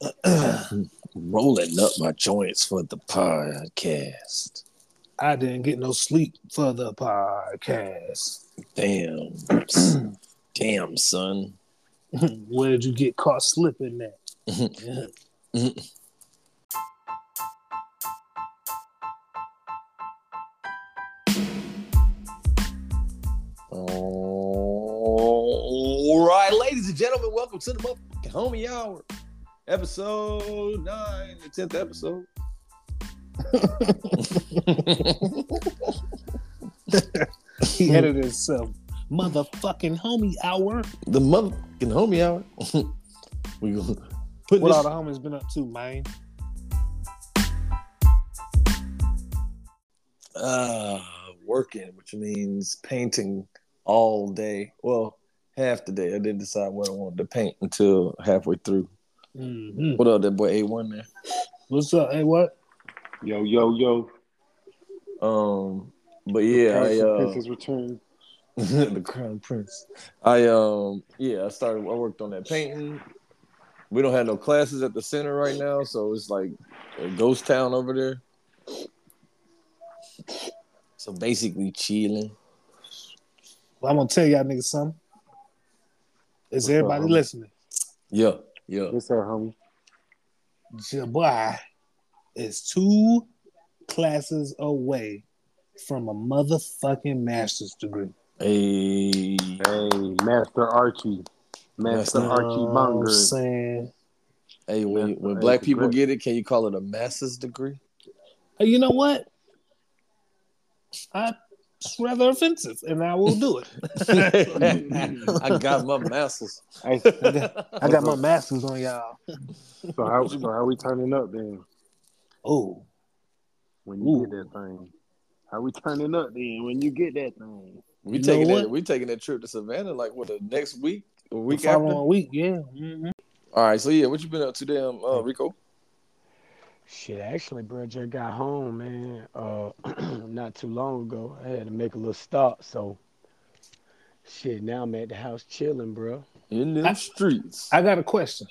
Rolling up my joints for the podcast. I didn't get no sleep for the podcast. Damn. Damn, son. Where did you get caught slipping at? All right, ladies and gentlemen, welcome to the motherfucking homie hour. Episode nine, the tenth episode. he edited himself. Motherfucking homie hour. the motherfucking homie hour. we gonna put What this all the homies been up to, man? uh working, which means painting all day. Well, half the day. I didn't decide what I wanted to paint until halfway through. Mhm. What up, that boy A1 man? What's up? Hey, what? Yo, yo, yo. Um, but yeah, I uh, Princess return. the crown prince. I um yeah, I started I worked on that painting. We don't have no classes at the center right now, so it's like a ghost town over there. So basically chilling. Well, I'm gonna tell y'all niggas something. Is What's everybody homie? listening? Yeah, yeah. What's up, homie? Your boy is two classes away from a motherfucking master's degree. Hey, Hey, Master Archie. Master Master- Archie You know Monger. Saying, hey, when, when right, black people great. get it, can you call it a master's degree? Hey, you know what? I, it's rather offensive, and I will do it. I got my master's. Hey, I got my masters on y'all. so how so how we turning up then Oh, when you Ooh. get that thing? How we turning up then when you get that thing? We You taking that. We taking that trip to Savannah like what the next week, a the week after. week, yeah. Mhm. All right, so yeah, what you been up to, damn, uh, Rico? Shit, actually, bro, just got home, man. Uh, not too long ago. I had to make a little stop, so shit. Now I'm at the house chilling, bro. In the I- streets. I got a question.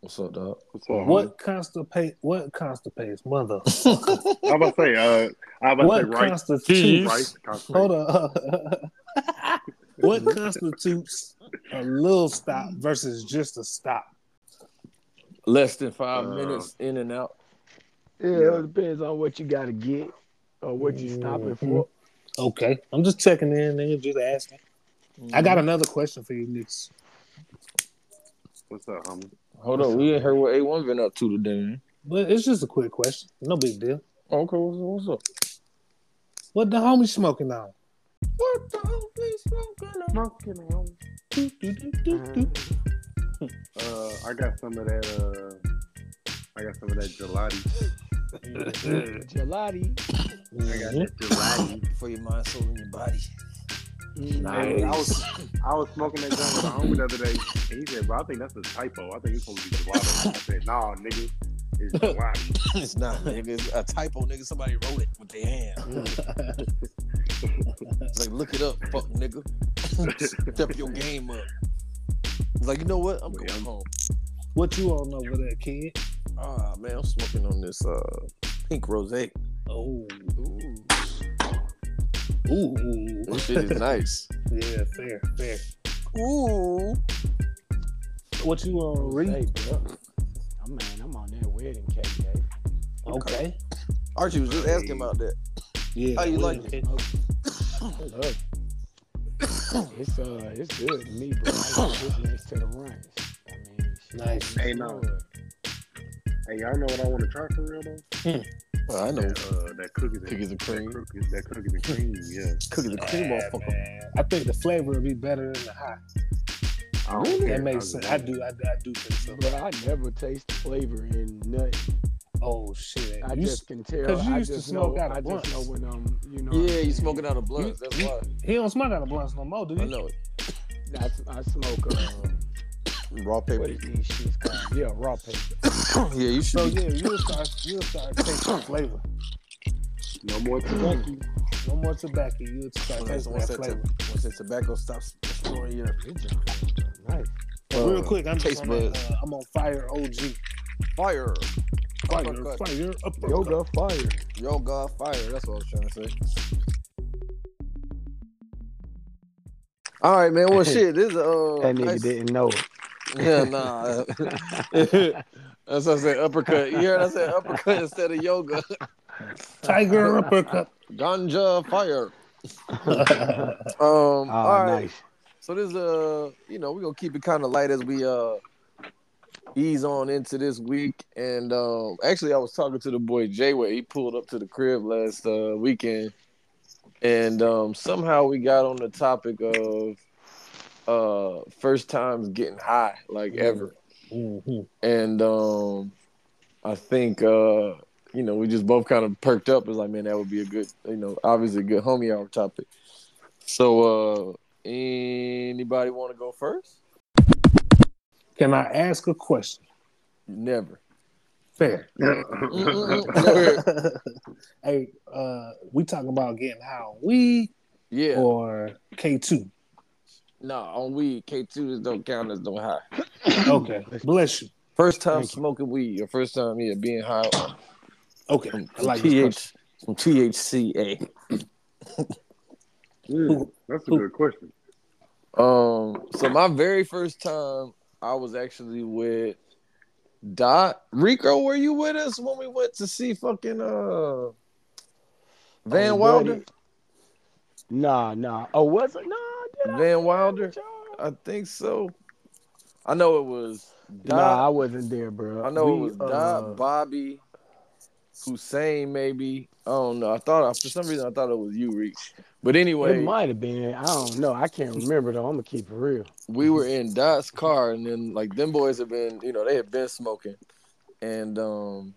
What's up, dog? What's up? What constipate? What constipates, mother? homie? I about to say, uh, I about what to say rice. constitutes? Rice concentrate. Hold on. what constitutes a little stop versus just a stop? Less than five Uh, minutes in and out. Yeah, Yeah. it depends on what you got to get or what you stopping Mhm. for. Okay, I'm just checking in, nigga. Just asking. I got another question for you, niggas. What's up, homie? Hold on, we ain't heard what A1 been up to today. man. But it's just a quick question. No big deal. Okay, what's, what's up? What the homie smoking on? What the hell is smoking on? Smoking on. Do, do, do, do, do. Uh, I got some of that. Uh, I got some of that gelati. Gelati. I got that gelati. For your mind, soul, and your body. Hey, I was I was smoking that joint with a homie the other day, and he said, "Bro, I think that's a typo. I think it's supposed to be gelato." I said, "Nah, nigga, it's gelati." it's not, nigga. It's a typo, nigga. Somebody wrote it with their hand. Like, look it up, fuck, nigga. Step your game up. It's like, you know what? I'm Yeah, going I'm- home. What you on over there, kid? Ah, man, I'm smoking on this uh pink rose. Oh, Ooh, ooh, shit is nice. yeah, fair, fair. Ooh. What you on, Hey, Reed? bro. Oh, man, I'm on that wedding cake, eh? Okay, Archie was just asking about that. yeah. How you like it? Look. It's uh, it's good to me, bro. I like this next to the runs. I mean, shit, Nice. Hey, no. Hey, y'all know what I want to try for real though? Well, I know That, uh, that cookies and Cookies and cream. That cookies, that cookies and cream. Yeah. cookies and cream, Yeah, motherfucker. man. I think the flavor would be better than the hot. I don't care. That makes sense. I do. I, I do think so. But I never taste the flavor in nothing. Oh shit! I You just can tell. 'cause you I used to smoke know, out of I just know when um, you know. Yeah, you smoking out of blunts. That's you- why. He don't smoke out of blunts no more, do I you? know it. I, I smoke. Uh, Raw paper. what is these shits called? Yeah, raw paper. yeah, you So should. be- yeah, you'll start. You'll start tasting flavor. No more tobacco. No more tobacco. You'll start tasting that, that flavor. once that tobacco stops destroying your Nice. Real Uh, quick, I'm just taste on that, buds. uh, I'm on fire OG. Fire. Fire, Uppercut. fire, uppercut. Yoga fire. Yoga fire. That's what I was trying to say. All right, man. Well, shit. This is uh. That nigga nice- didn't know it. Yeah, nah. That's what I said. Uppercut. You heard I said uppercut instead of yoga. Tiger uppercut. Ganja fire. Um. Oh, all right. nice. So this uh, you know, we're gonna keep it kind of light as we uh ease on into this week. And um actually I was talking to the boy Jay where he pulled up to the crib last uh weekend and um somehow we got on the topic of uh first times getting high like ever. Mhm. And um I think uh you know, we just both kind of perked up. It's like, man, that would be a good, you know, obviously a good homie hour topic. So, uh, anybody want to go first? Can I ask a question? Never. Fair. Ahead. hey, uh, we talking about getting high on weed Yeah. or K two? No, on weed, K2 don't count as no high. Okay, bless you. First time Thank you. smoking weed, your first time, yeah, being high on Okay, some, I like some, this TH, some THCA. Mm, that's a good question. Um, so my very first time, I was actually with Dot Rico. Were you with us when we went to see fucking uh Van Wilder? buddy. Nah, nah. Oh, was it? Nah, did I? Van Wilder? I think so. I know it was Dot. Nah, I wasn't there, bro. I know We, it was uh, Dot, Bobby, Hussein, maybe. I don't know. I thought for some reason I thought it was you, Reach. But anyway, It might have been. I don't know. I can't remember though. I'm gonna keep it real. we were in Dot's car, and then like them boys have been, you know, they had been smoking, and um,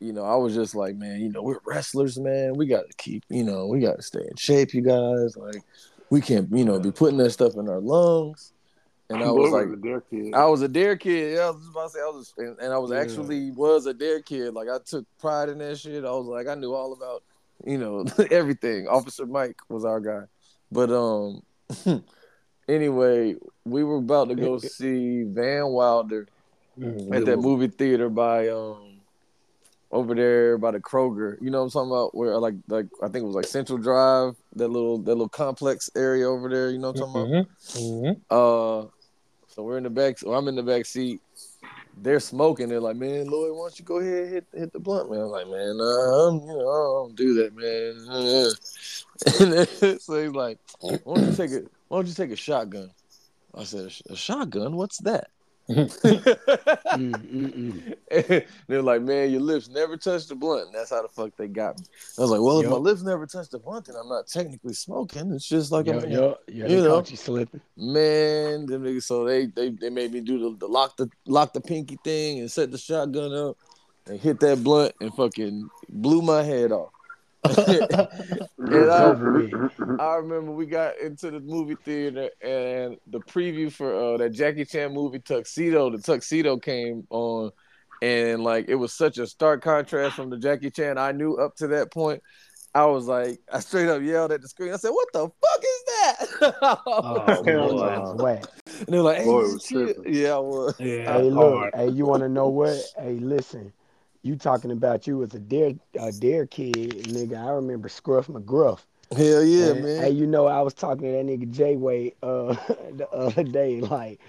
you know, I was just like, man, you know, we're wrestlers, man. We got to keep, you know, we got to stay in shape, you guys. Like, we can't, you know, be putting that stuff in our lungs. And I was Boy like, a dare kid. I was a dare kid. Yeah, I was about to say I was, and, and I was Yeah. actually was a dare kid. Like I took pride in that shit. I was like, I knew all about, you know, everything. Officer Mike was our guy, but um, anyway, we were about to go see Van Wilder Mhm. at that movie theater by um over there by the Kroger. You know what I'm talking about? Where like like I think it was like Central Drive, that little that little complex area over there. You know what I'm talking about? Mhm. Mhm. Uh, so we're in the back. So I'm in the back seat. They're smoking. They're like, "Man, Lloyd, why don't you go ahead hit hit the blunt, man?" I'm like, "Man, I'm, you know, I don't do that, man." And then, so he's like, "Why don't you take a Why don't you take a shotgun?" I said, "A, sh- a shotgun? What's that?" Mm, mm, mm. And they're like, man, your lips never touch the blunt. And that's how the fuck they got me. I was like, well, if my lips never touch the blunt, then I'm not technically smoking. It's just like, Yo, yeah, you know. you slipping. man, them niggas. So they, they they made me do the, the lock the lock the pinky thing and set the shotgun up and hit that blunt and fucking blew my head off. and I. I remember we got into the movie theater and the preview for uh, that Jackie Chan movie Tuxedo. The Tuxedo came on, and like it was such a stark contrast from the Jackie Chan I knew up to that point. I was like, I straight up yelled at the screen. I said, "What the fuck is that?" Oh, boy. no. And they're like, "Hey, Boy, it man, was chill." tripping. yeah, I was. Yeah, Hey, look. hard. Hey, you want to know what? Hey, listen. You talking about you as a dare, a dare kid, nigga? I remember Scruff McGruff. Hell yeah, And, man. Hey, you know, I was talking to that nigga J Way uh the other day, like,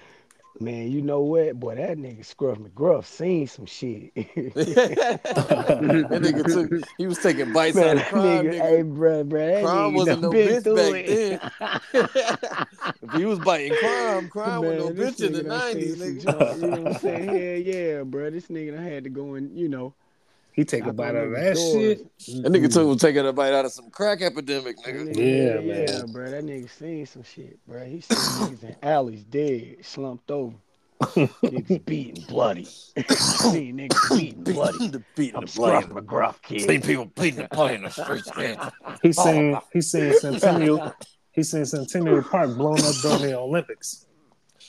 man, you know what? Boy, that nigga Scruff McGruff seen some shit. that nigga took. He was taking bites man, out of crime. nigga, nigga. hey, bruh, bruh, that Crime nigga wasn't no bitch back it. if he was biting crime, crime was no bitch in the nineties, nigga. You know what I'm saying? Hell yeah, bro. This nigga done had to go and, you know, He take a bite out of that doors. shit. That nigga took was taking a bite out of some crack epidemic, nigga. nigga, Yeah, yeah, yeah, man. bro. That nigga seen some shit, bro. He seen niggas in alleys dead, slumped over. niggas beating bloody. seen niggas beating bloody. the beating I'm the blood. Scruff McGruff, kid. Seen people beating the blood in the streets, man. He seen oh, he seen Centennial he seen Centennial Park blown up during the Olympics.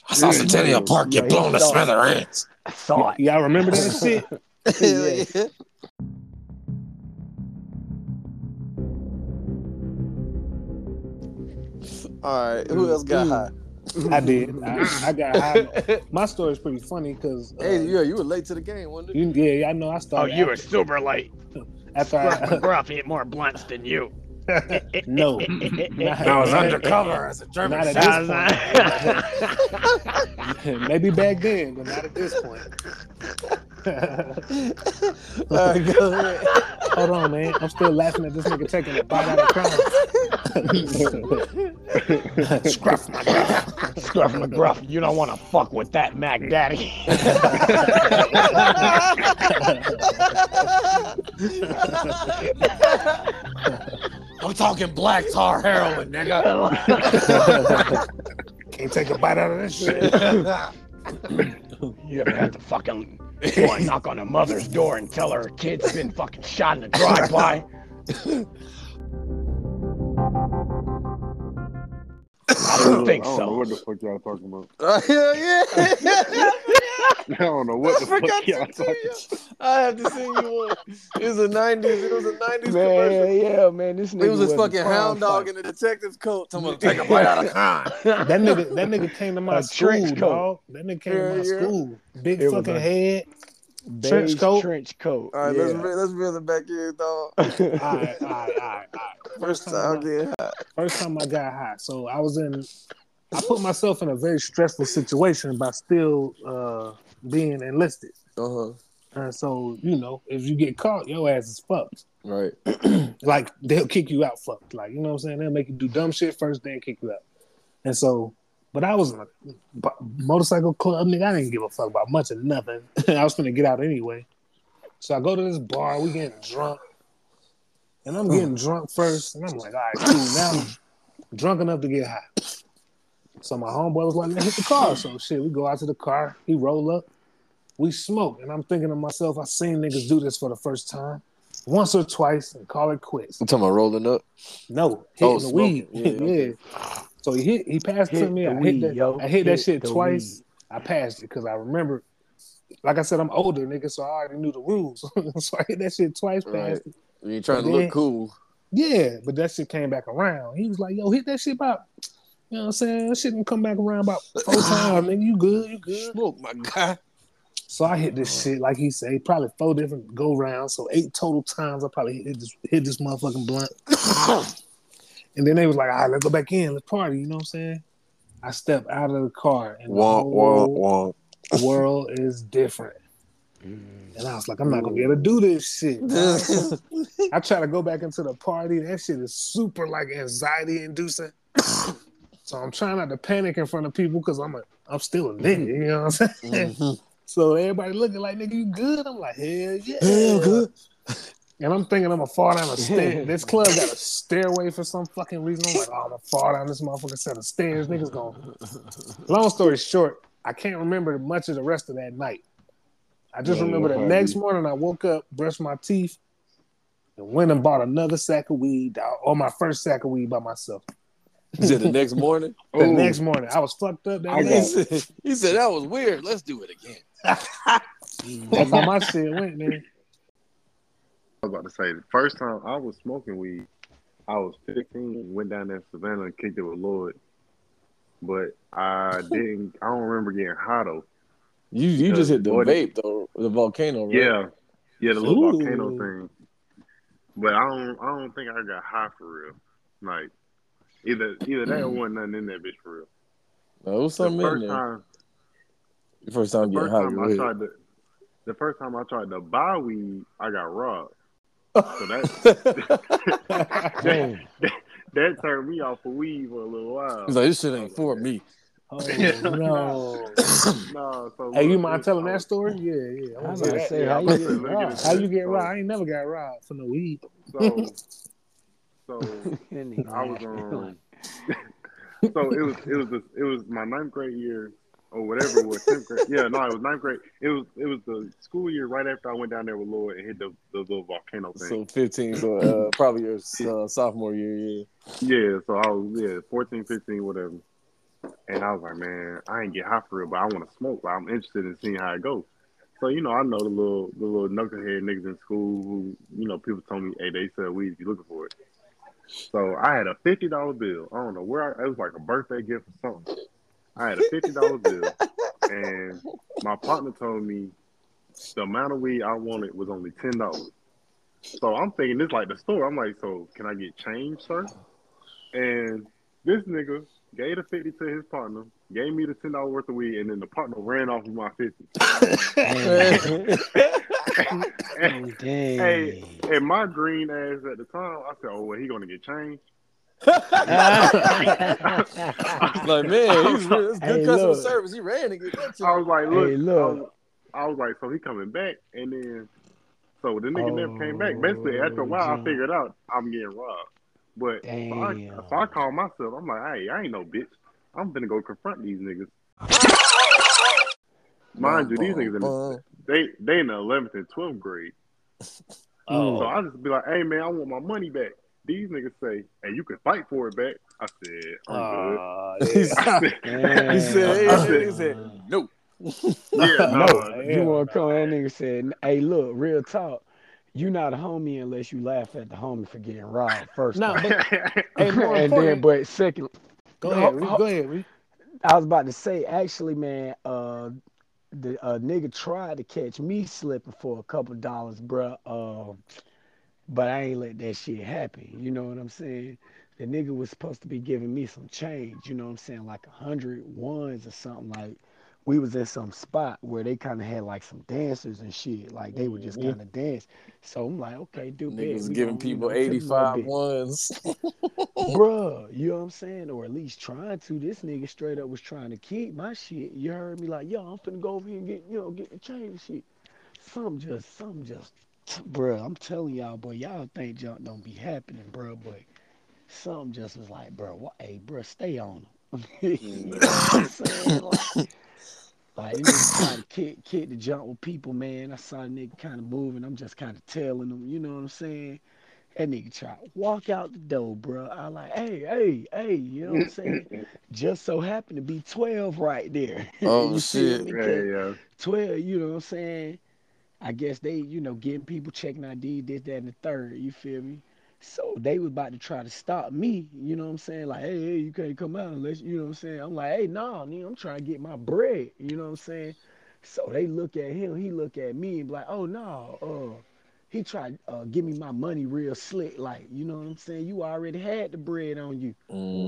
I saw Centennial Park get he blown to smithereens. I saw it. Y'all remember that shit? Hell Yeah. yeah. All right, who else got Mm. high? I did. I, I got high. My story is pretty funny because uh, Hey, yeah, you were late to the game, wasn't it? you, yeah, I know I started. Oh, started. you were super late. after Gruff I, McGruff hit more blunts than you. no. I was undercover as a German. Not at this point. Maybe back then, but not at this point. All right, go ahead. Hold on, man. I'm still laughing at this nigga taking a bite out of crown. Scruff McGruff. Scruff McGruff. You don't want to fuck with that Mac Daddy. I'm talking black tar heroin, nigga. Can't take a bite out of this shit. You ever had to fucking go and knock on a mother's door and tell her her kid's been fucking shot in a drive-by? I don't think I don't know so. what the fuck y'all talking about. Uh, hell yeah. I don't know what I the fuck y'all talking you. I have to send you one. It was a '90s. It was a '90s commercial. Man, yeah, man, this nigga It was this a fucking hound dog fighter. in a detective's coat. Talking about take a bite out of crime. That nigga, that nigga came to my A school, dog. That nigga came to my Yeah, yeah. school. Big It fucking a- head. Beige trench coat. Trench coat. All right, yeah. let's re- let's reel it back in, dog. All right, all right, all right, all right. First time time I- getting hot. First time I got high. So I was in I put myself in a very stressful situation by still uh being enlisted. Uh huh. And so, you know, if you get caught, your ass is fucked. Right. Like they'll kick you out fucked. Like, you know what I'm saying? They'll make you do dumb shit first, then kick you out. And so, but I was in a b- motorcycle club, nigga. I didn't give a fuck about much of nothing. I was gonna get out anyway. So I go to this bar, we getting drunk. And I'm getting drunk first, and I'm like, all right, cool. Now I'm drunk enough to get high. So my homeboy was like, let's hit the car. So shit, we go out to the car, he roll up, we smoke. And I'm thinking to myself, I seen niggas do this for the first time. Once or twice and call it quits. I'm talking about rolling up. No, Oh, hitting the weed. Yeah, Yeah, So he hit, he passed it to me. I hit weed, that, yo. I hit that shit the twice. I passed it because I remember, like I said, I'm older, nigga, so I already knew the rules. so I hit that shit twice, passed Right. it. You trying to Yeah. look cool. Yeah, but that shit came back around. He was like, yo, hit that shit about, you know what I'm saying? That shit didn't come back around about four times, nigga. You good, you good. Smoke, my guy. So I hit this oh. shit, like he said, probably four different go rounds. So eight total times I probably hit this hit this motherfucking blunt. and then they was like, all right, let's go back in, let's party, you know what I'm saying? I step out of the car and the Womp, womp, whole womp. world is different. Mm. And I was like, I'm not gonna be able to do this shit. I try to go back into the party. That shit is super like anxiety inducing. so I'm trying not to panic in front of people because I'm a I'm still a nigga, you know what I'm saying? Mhm. So everybody looking like nigga, you good? I'm like, hell yeah. Hell good. And I'm thinking I'm gonna fall down a stair. this club got a stairway for some fucking reason. I'm like, oh, I'm gonna fall down this motherfucking set of stairs. Niggas going. Long story short, I can't remember much of the rest of that night. I just Yeah, remember the next morning I woke up, brushed my teeth, and went and bought another sack of weed, uh, or my first sack of weed by myself. He said the next morning. The Ooh. next morning, I was fucked up that He said, he said that was weird. Let's do it again. That's how my shit went, man. I was about to say the first time I was smoking weed, I was 15 and went down there in Savannah and kicked it with Lloyd. But I didn't. I don't remember getting high though. You you just hit the What- vape though, the volcano, right? Yeah, yeah, the little Ooh. volcano thing. But I don't. I don't think I got high for real. Like either either that or mm. wasn't nothing in that bitch for real. No, it was The something in first there. time, The first time the first high. time I tried to, the first time I tried to buy weed, I got robbed. So that Damn. that turned me off of weed for a little while. He's like, this shit ain't for me. Oh no. Nah, so Hey, you mind telling that story? Yeah, yeah. I I wanna was hear about to say, Yeah, how I'm you get to robbed? How you get robbed? I ain't never got robbed for no weed. So, so I was um, so it was it was the, it was my ninth grade year or whatever it was tenth grade. Yeah, no, it was ninth grade. It was it was the school year right after I went down there with Lloyd and hit the, the little volcano thing. So 15, so uh, probably your uh, sophomore year, yeah. yeah, so I was yeah 14, 15, whatever. And I was like, man, I ain't get high for real, but I want to smoke. But I'm interested in seeing how it goes. So you know, I know the little the little knucklehead niggas in school who you know people told me, hey, they sell weed if you looking for it. So I had a fifty dollar bill. I don't know where I, it was like a birthday gift or something. I had a fifty dollar bill, and my partner told me the amount of weed I wanted was only ten dollars. So I'm thinking this like the store. I'm like, so can I get change, sir? And this nigga gave the fifty to his partner, gave me the ten dollar worth of weed, and then the partner ran off with my fifty. and, Dang. hey, and my green ass at the time, I said, "Oh, well, he gonna get changed." Like man, he's real, it's good Hey, customer look. service. He ran to get that to I was like, "Look, Hey, I, was, I was like, so he coming back?" And then, so the nigga never came back. Basically, after a oh, while, I Oh, figured out I'm getting robbed. But so I, Damn. so I called myself. I'm like, "Hey, I ain't no bitch. I'm gonna go confront these niggas." Mind you, these niggas in the, they they in the 11th and 12th grade. Oh. So I just be like, "Hey man, I want my money back." These niggas say, "Hey, you can fight for it back." I said, "I'm. Uh, He yeah. said, he said, hey, I he said- said, no. Yeah, No, no. yeah. you want to come? That nigga said, "Hey, look, real talk. You not a homie unless you laugh at the homie for getting robbed first. Nah, but hey, more and then, but second, go No, ahead, Reed, ho- go ahead, Reed. I was about to say, actually, man, uh, the uh, nigga tried to catch me slipping for a couple dollars, bro. Uh, but I ain't let that shit happen. You know what I'm saying? The nigga was supposed to be giving me some change. You know what I'm saying? Like a hundred ones or something. Like we was in some spot where they kind of had like some dancers and shit. Like they would just Mhm. kind of dance. So I'm like, okay, dude, Niggas giving people 85 ones. Bruh, you know what I'm saying? Or at least trying to. This nigga straight up was trying to keep my shit. You heard me like, yo, I'm finna go over here and get, you know, get the change and shit. Some just, some just, bruh, I'm telling y'all, boy, y'all think junk don't be happening, bruh, but some just was like, bruh, what, hey, bruh, stay on them. you know what I'm saying? Like, like he was trying to kick, kick the jump with people, man. I saw the nigga kind of moving. I'm just kind of telling him, you know what I'm saying? That nigga try to walk out the door, bro. I like, hey, hey, hey, you know what I'm saying? Just so happened to be 12 right there. Oh, shit. Yeah, yeah. 12, you know what I'm saying? I guess they, you know, getting people checking ID, this, that, and the third, you feel me? So they was about to try to stop me, you know what I'm saying? Like, hey, hey, you can't come out unless, you know what I'm saying? I'm like, hey, nah, I'm trying to get my bread, you know what I'm saying? So they look at him, he look at me and be like, oh, no, uh, he tried to uh, give me my money real slick, like, you know what I'm saying? You already had the bread on you.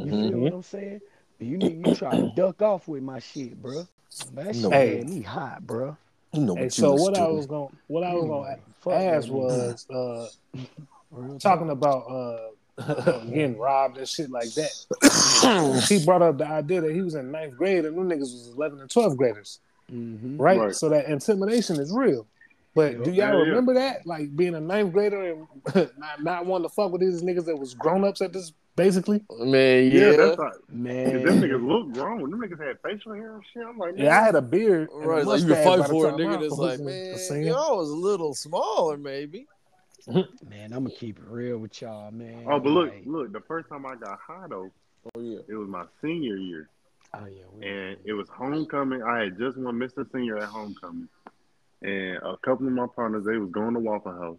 You Mhm. feel what I'm saying? You need you try to duck off with my shit, bro. That shit Hey. had me hot, bro. You know Hey, what you so was what I was going, what I was going to that ask was uh, talking about uh, getting robbed and shit like that. he brought up the idea that he was in ninth grade and them niggas was 11 and twelve graders, hmm right? Right. So that intimidation is real. But do y'all Yeah, yeah. remember that? Like being a ninth grader and not, not wanting to fuck with these niggas that was grown ups at this, basically? Man, Yeah, yeah. that's not. Cause Man, them niggas look grown. Them niggas had facial hair and shit. I'm like, man, Yeah, I had a beard. Right, like you can mustache fight for a time nigga that's like, a man, you know, I was a little smaller, maybe. man, I'm gonna keep it real with y'all, man. Oh, but look, Like, look. The first time I got high though, Oh yeah. it was my senior year, oh yeah, we, and it was homecoming. I had just won Mr. Senior at homecoming, and a couple of my partners they was going to Waffle House,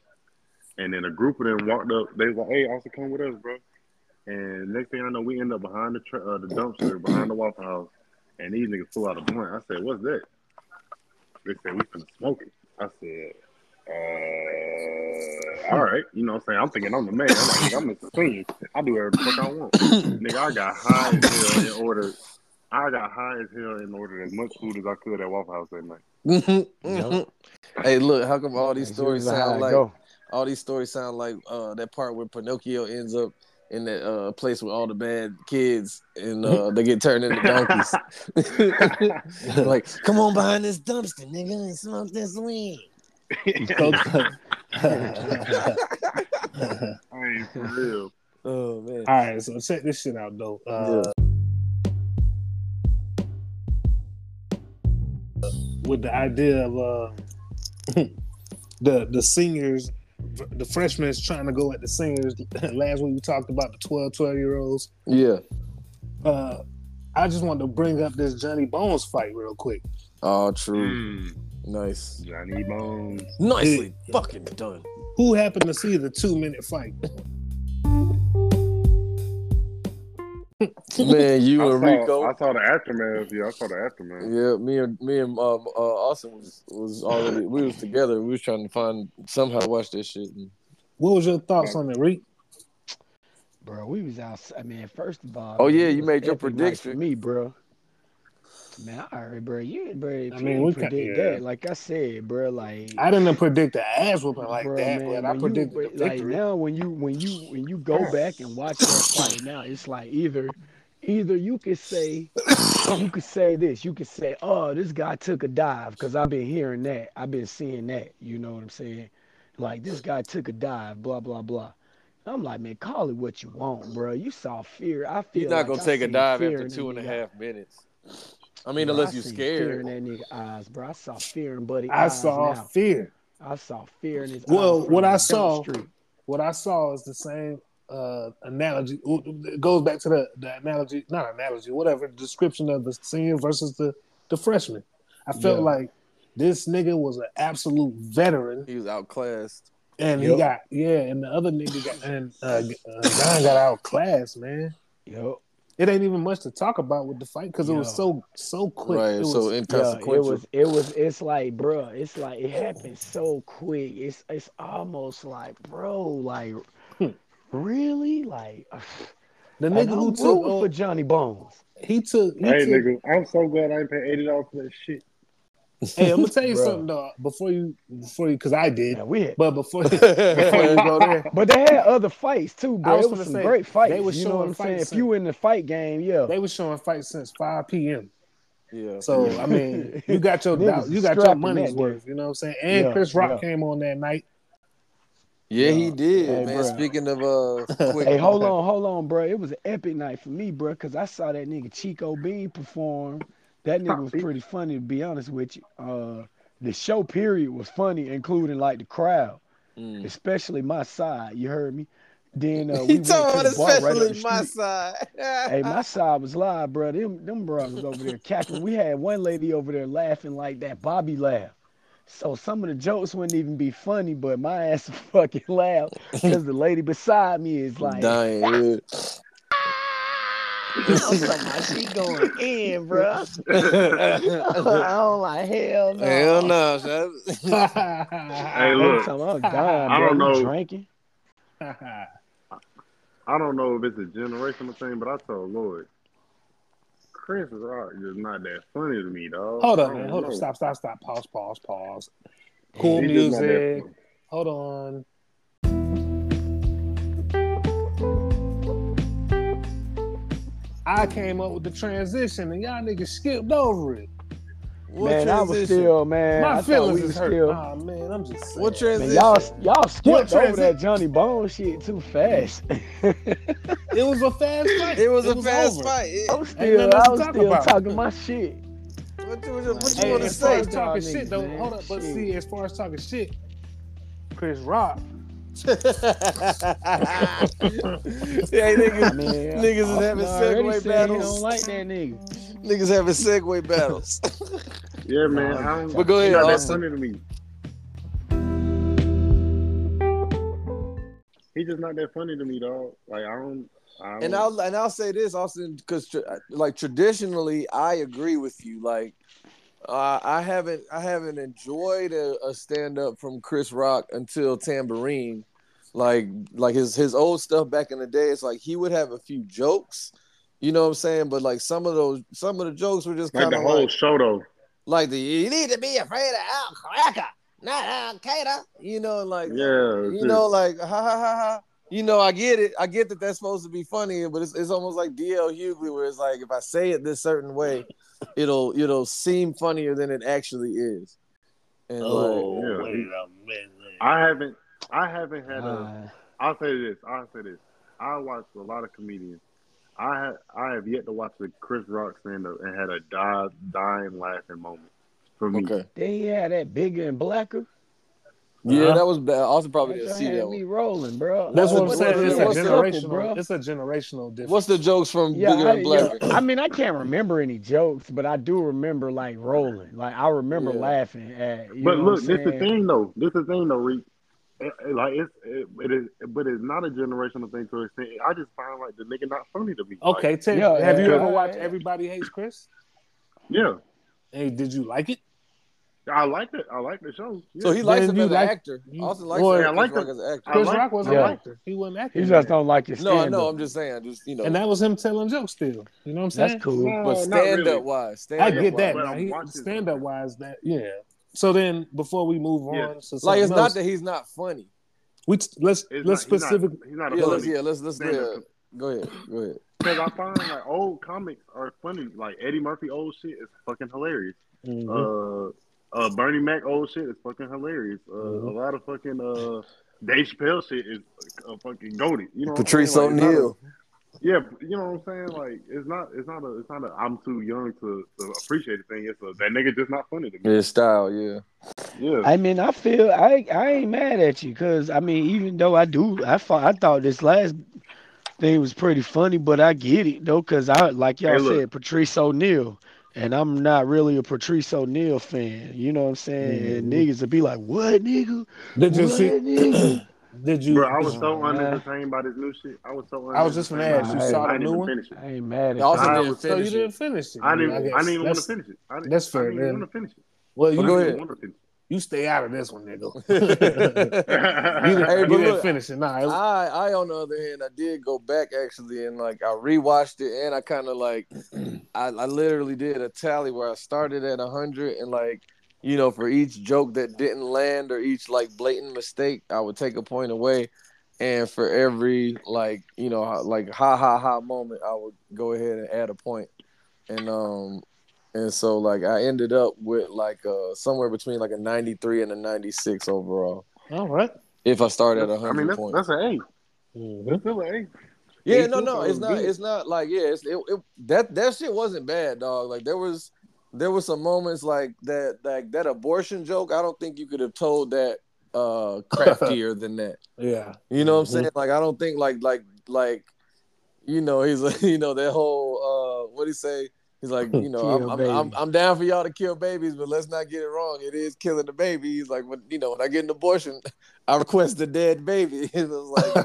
and then a group of them walked up. They was like, "Hey, also come with us, bro." And next thing I know, we end up behind the tr- uh, the dumpster behind the Waffle House, and these niggas pull out a blunt. I said, "What's that?" They said, "We finna smoke it." I said, uh, all right. You know what I'm saying? I'm thinking I'm the man. I'm like, nigga, I'm Mr. Senior. I do whatever the fuck I want. nigga, I got high as hell in order. I got high as hell and ordered as much food as I could at Waffle House that night. Yup. hey, look, how come all these stories sound like all these stories sound like uh that part where Pinocchio ends up in that uh place with all the bad kids and uh they get turned into donkeys. like, come on behind this dumpster, nigga, and smoke this weed. I ain't for real. Oh man. All right, so check this shit out though. Uh, With the idea of uh, the the seniors, the freshmen is trying to go at the seniors. Last week we talked about the 12, 12 year olds. Yeah. Uh, I just wanted to bring up this Johnny Bones fight real quick. Oh, true. Mm, Nice. Johnny Bones. Nicely fucking done. Who happened to see the two minute fight? Man, you I and saw, Rico. I saw the aftermath. Yeah, I saw the aftermath. Yeah, me and me and um, uh, Austin was was already we was together. We was trying to find somehow to watch this shit. And What was your thoughts on it, Reek? Bro, we was out. I mean, first of all, Oh, man, yeah, you made your epic night prediction. for me, bro. Man, all right, bro. You, bro, I mean, didn't we ca- predict yeah. that. Like I said, bro, like I didn't predict the ass whooping like Bro, that, man, but I when you- predicted the like now when you when you when you go back and watch that fight now, it's like either either you could say you could say this, you could say, oh, this guy took a dive because I've been hearing that, I've been seeing that. You know what I'm saying? Like this guy took a dive, blah blah blah. I'm like, man, call it what you want, bro. You saw fear. I feel He's not like gonna I take a dive fear after in that two and a nigga half minutes. I mean, Bro, unless you're seen Fear in scared. that nigga eyes, bro. I saw fear in Buddy I eyes saw now. fear. I saw fear in his Well, eyes. from what I saw- Street. What I saw is the same uh, analogy. It goes back to the, the analogy, not analogy, whatever description of the senior versus the the freshman. I felt Yeah. like this nigga was an absolute veteran, He was outclassed. and he got yeah, and the other nigga got and uh, uh, Don got outclassed, man. Yup. It ain't even much to talk about with the fight because it was so so quick. Right. It was, so Yeah, inconsequential. it was. It was. It's like, bro. It's like it happened so quick. It's. It's almost like, bro. Like. Really? Like, the nigga who took rooting uh, for Johnny Bones. he took he Hey, took, nigga, I'm so glad I ain't paid eighty dollars for that shit. Hey, I'm gonna tell you something though. Before you, before you, because I did, Yeah, we had, but before before you go there, but they had other fights too, bro. I was It was some say, great fights. they was you know showing what I'm saying? fights If you in the fight game, yeah. they were showing fights since 5 p.m. yeah. So I mean, you got your Niggas you got your money's worth. You know what I'm saying? And Yeah, Chris Rock yeah. came on that night. Yeah, he did, Hey, man. bruh. Speaking of uh, quick, Hey, hold on, hold on, bro. It was an epic night for me, bro, because I saw that nigga Chico Bean perform. That nigga was pretty funny, to be honest with you. Uh, the show period was funny, including like the crowd, Mm. especially my side. You heard me. Then uh, we he went to talking about the bar right up especially the my street. side. Hey, my side was live, bro. Them them brothers over there cackling. We had one lady over there laughing like that Bobby laugh. So some of the jokes wouldn't even be funny, but my ass fucking laugh because the lady beside me is like, dying. Yeah. I'm talking about she going in, bro. Hell I'm like, hell no. no. Hey, I'm look, talking about, I'm dying, I don't We know. Drinking. I don't know if it's a generational thing, but I told Lloyd, Chris Rock is not that funny to me, dog. hold on, man. Hold on. Stop, stop, stop. Pause, pause, pause. Cool He just not that music. Hold on. I came up with the transition and y'all niggas skipped over it. What man, I was still, man. My thought feelings we is hurt. still. Oh man, I'm just saying. What Man, transition? y'all, y'all skipped over that Johnny Bone shit too fast. It was a fast fight. It was a fast over. fight. It- I'm still, I was talk still about. talking my shit. what you, what you, you Hey, want to say? as talking Y'all shit though, niggas, hold up. But Shit. see, as far as talking shit, Chris Rock. yeah, niggas, I mean, Niggas is having already segue said He battles. don't like that nigga. Niggas having segue battles. Yeah, man. I don't, But go ahead, that Austin. funny to me. He just not that funny to me, dog. Like I don't. I don't and I'll and I'll say this, Austin, because like traditionally, I agree with you. Like, uh, I haven't I haven't enjoyed a, a stand up from Chris Rock until Tamborine. Like like his his old stuff back in the day, it's like he would have a few jokes, you know what I'm saying? But like some of those some of the jokes were just kind of like the whole like, show though. like the you need to be afraid of Al Cracker, not Al Qaeda. You know, like Yeah, you know, like ha ha ha ha. You know, I get it. I get that that's supposed to be funny, but it's, it's almost like DL Hughley, where it's like if I say it this certain way, it'll it'll seem funnier than it actually is. And like, Oh, yeah. wait a minute. I haven't. I haven't had a. Uh, I'll say this. I'll say this. I watched a lot of comedians. I have I have yet to watch the Chris Rock stand up and had a die, dying laughing moment for me. okay, then he had that bigger and blacker. yeah, Uh-huh. that was bad. I also probably That didn't joint see that me one. rolling, bro. That's what I'm saying. It's a what's the- generational. bro. It's a generational difference. What's the jokes from Yeah, Bigger I, and yeah, Blacker? I mean, I can't remember any jokes, but I do remember like rolling. Like I remember Yeah. laughing at. You But know look, what this I'm the thing though. This is the thing though, Reek. It, it- like it's it, it is, but it's not a generational thing to an extent. I just find like the nigga not funny to me. Like, Okay, Tim, Yeah, have you ever watched yeah. Everybody Hates Chris? yeah, Hey, did you like it? I like it. I like the show. Yeah. So he likes Then him you as an like- actor. you- Austin likes Well, Chris I like Rock him. as an actor. I Chris like- Rock was I an like- actor. He wasn't He acting. just don't like his No, I know. I'm just saying. Just you know. and that was him telling jokes still. You know what I'm saying? That's cool. No, but not stand really. up wise, stand I up get that. But I'm he, watching stand up wise, that yeah. So then, before we move Yeah. on, to Like it's something not that he's not funny. we t- let's It's let's not, he's specific. Not, he's not a Yeah, let's funny. yeah, let's let's stand-up yeah. Go ahead, go ahead. Because I find like old comics are funny. Like Eddie Murphy old shit is fucking hilarious. Mhm. Uh, uh, Bernie Mac old shit is fucking hilarious. Uh, Mhm. A lot of fucking uh, Dave Chappelle shit is uh, fucking goaded. You know, what I'm Patrice? Like, it's not a- O'Neal. Yeah, you know what I'm saying? Like it's not, it's not a, it's not a. I'm too young to, to appreciate the thing. It's a that nigga just not funny to me. His style, yeah. Yeah, I mean, I feel I I ain't mad at you because I mean, even though I do, I thought I thought this last thing was pretty funny, but I get it though because I like y'all Hey, said Patrice O'Neal, and I'm not really a Patrice O'Neal fan. You know what I'm saying? Mm-hmm. And niggas would be like, "What nigga? Did you what see? nigga?" Did you? bro, I was so Man. unentertained by this new shit. I was so. I was just gonna ask, you it. saw I the didn't new one? Finish it. I ain't mad at Dawson you. I didn't was- so you finish didn't finish it. I didn't. I I, didn't even want to finish it. I didn't, that's I didn't even want to finish it. Well, I you go didn't ahead. even want to finish you stay out of this one, nigga. you didn't, Hey, you but didn't look, finish it. Nah, it was- I, I, on the other hand, I did go back actually, and like I rewatched it, and I kind of like, I, I literally did a tally where I started at hundred, and like, you know, for each joke that didn't land or each like blatant mistake, I would take a point away, and for every like, you know, like ha ha ha moment, I would go ahead and add a point, and um, and so like I ended up with like uh somewhere between like a ninety three and a ninety six overall. all right. If I start at I hundred mean, that's, points. that's an A. Mhm. That's still an A. Yeah, no, no, it's not. It's not like yeah, it's it, it that that shit wasn't bad, dog. Like there was there were some moments like that like that abortion joke. I don't think you could have told that uh craftier than that. Yeah. You know what I'm Mhm. saying? Like I don't think like like like you know he's you know that whole uh what do you say. He's like, you know, I'm, I'm, I'm. I'm down for y'all to kill babies, but let's not get it wrong. It is killing the baby. He's like, when, you know, when I get an abortion, I request a dead baby. It was like,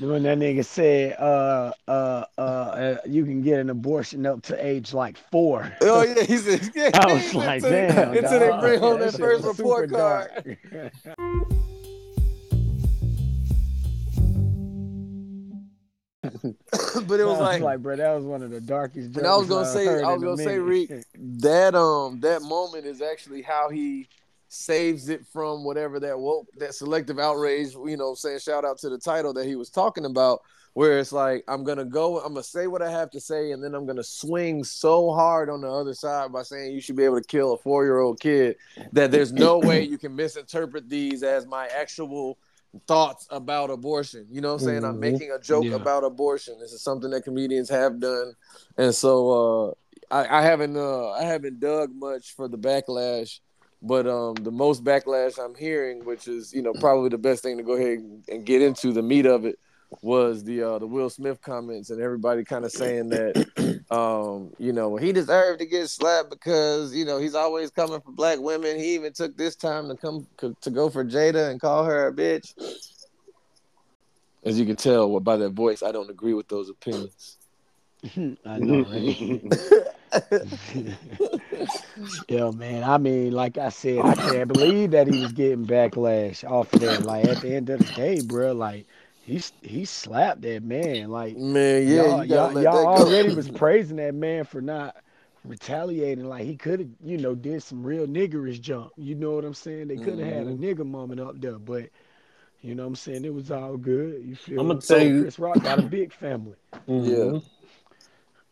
When that nigga said, uh, uh, uh, uh, you can get an abortion up to age like four. Oh yeah, he said. Yeah, I was like, until, damn. Until they bring home That that first report card. but it was I like, bro, that was one of the darkest. and I was gonna say, I was gonna say, minute. Reek, that um, that moment is actually how he saves it from whatever that woke, that selective outrage. You know, saying shout out to the title that he was talking about, where it's like I'm gonna go, I'm gonna say what I have to say, and then I'm gonna swing so hard on the other side by saying you should be able to kill a four year old kid that there's no way you can misinterpret these as my actual thoughts about abortion. You know what I'm saying? I'm Mhm. making a joke Yeah. about abortion. This is something that comedians have done. And so uh I, I haven't uh I haven't dug much for the backlash, but um the most backlash I'm hearing, which is, you know, probably the best thing to go ahead and, and get into the meat of it was the uh the Will Smith comments and everybody kind of saying that um you know he deserved to get slapped because you know he's always coming for black women he even took this time to come to go for Jada and call her a bitch as you can tell by that voice I don't agree with those opinions I know, right? Yo, man. I mean, like I said, I can't believe that he was getting backlash off of that. Like at the end of the day, bro, like he he slapped that man. Like man yeah y'all, you gotta y'all, y'all already was praising that man for not retaliating. Like he could have, you know, did some real niggerish jump. You know what I'm saying? They could have had a Mhm. nigger moment up there, but you know what I'm saying? It was all good. You feel I'ma me? tell So you- Chris Rock got a big family. Mhm.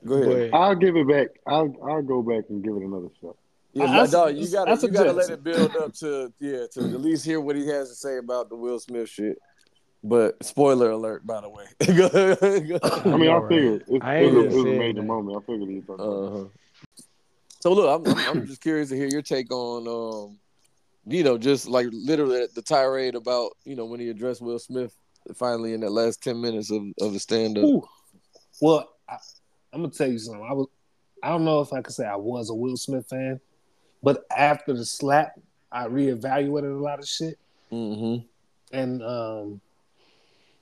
go ahead But I'll give it back. I'll I'll go back and give it another shot. yeah, That's- dog, you gotta that's a you gotta let it build up to yeah to at least hear what he has to say about the Will Smith shit but spoiler alert by the way Go ahead, go ahead. I mean, I Alright. figured it's, I it ain't was, it was a major that. moment. I figured he was Uh-huh. So look, I'm, I'm I'm just curious to hear your take on um, you know, just like literally the tirade about you know when he addressed Will Smith finally in that last ten minutes of, of the stand up. Well, I, I'm gonna tell you something. I was, I don't know if I could say I was a Will Smith fan, but after the slap, I reevaluated a lot of shit. Mm-hmm. And um,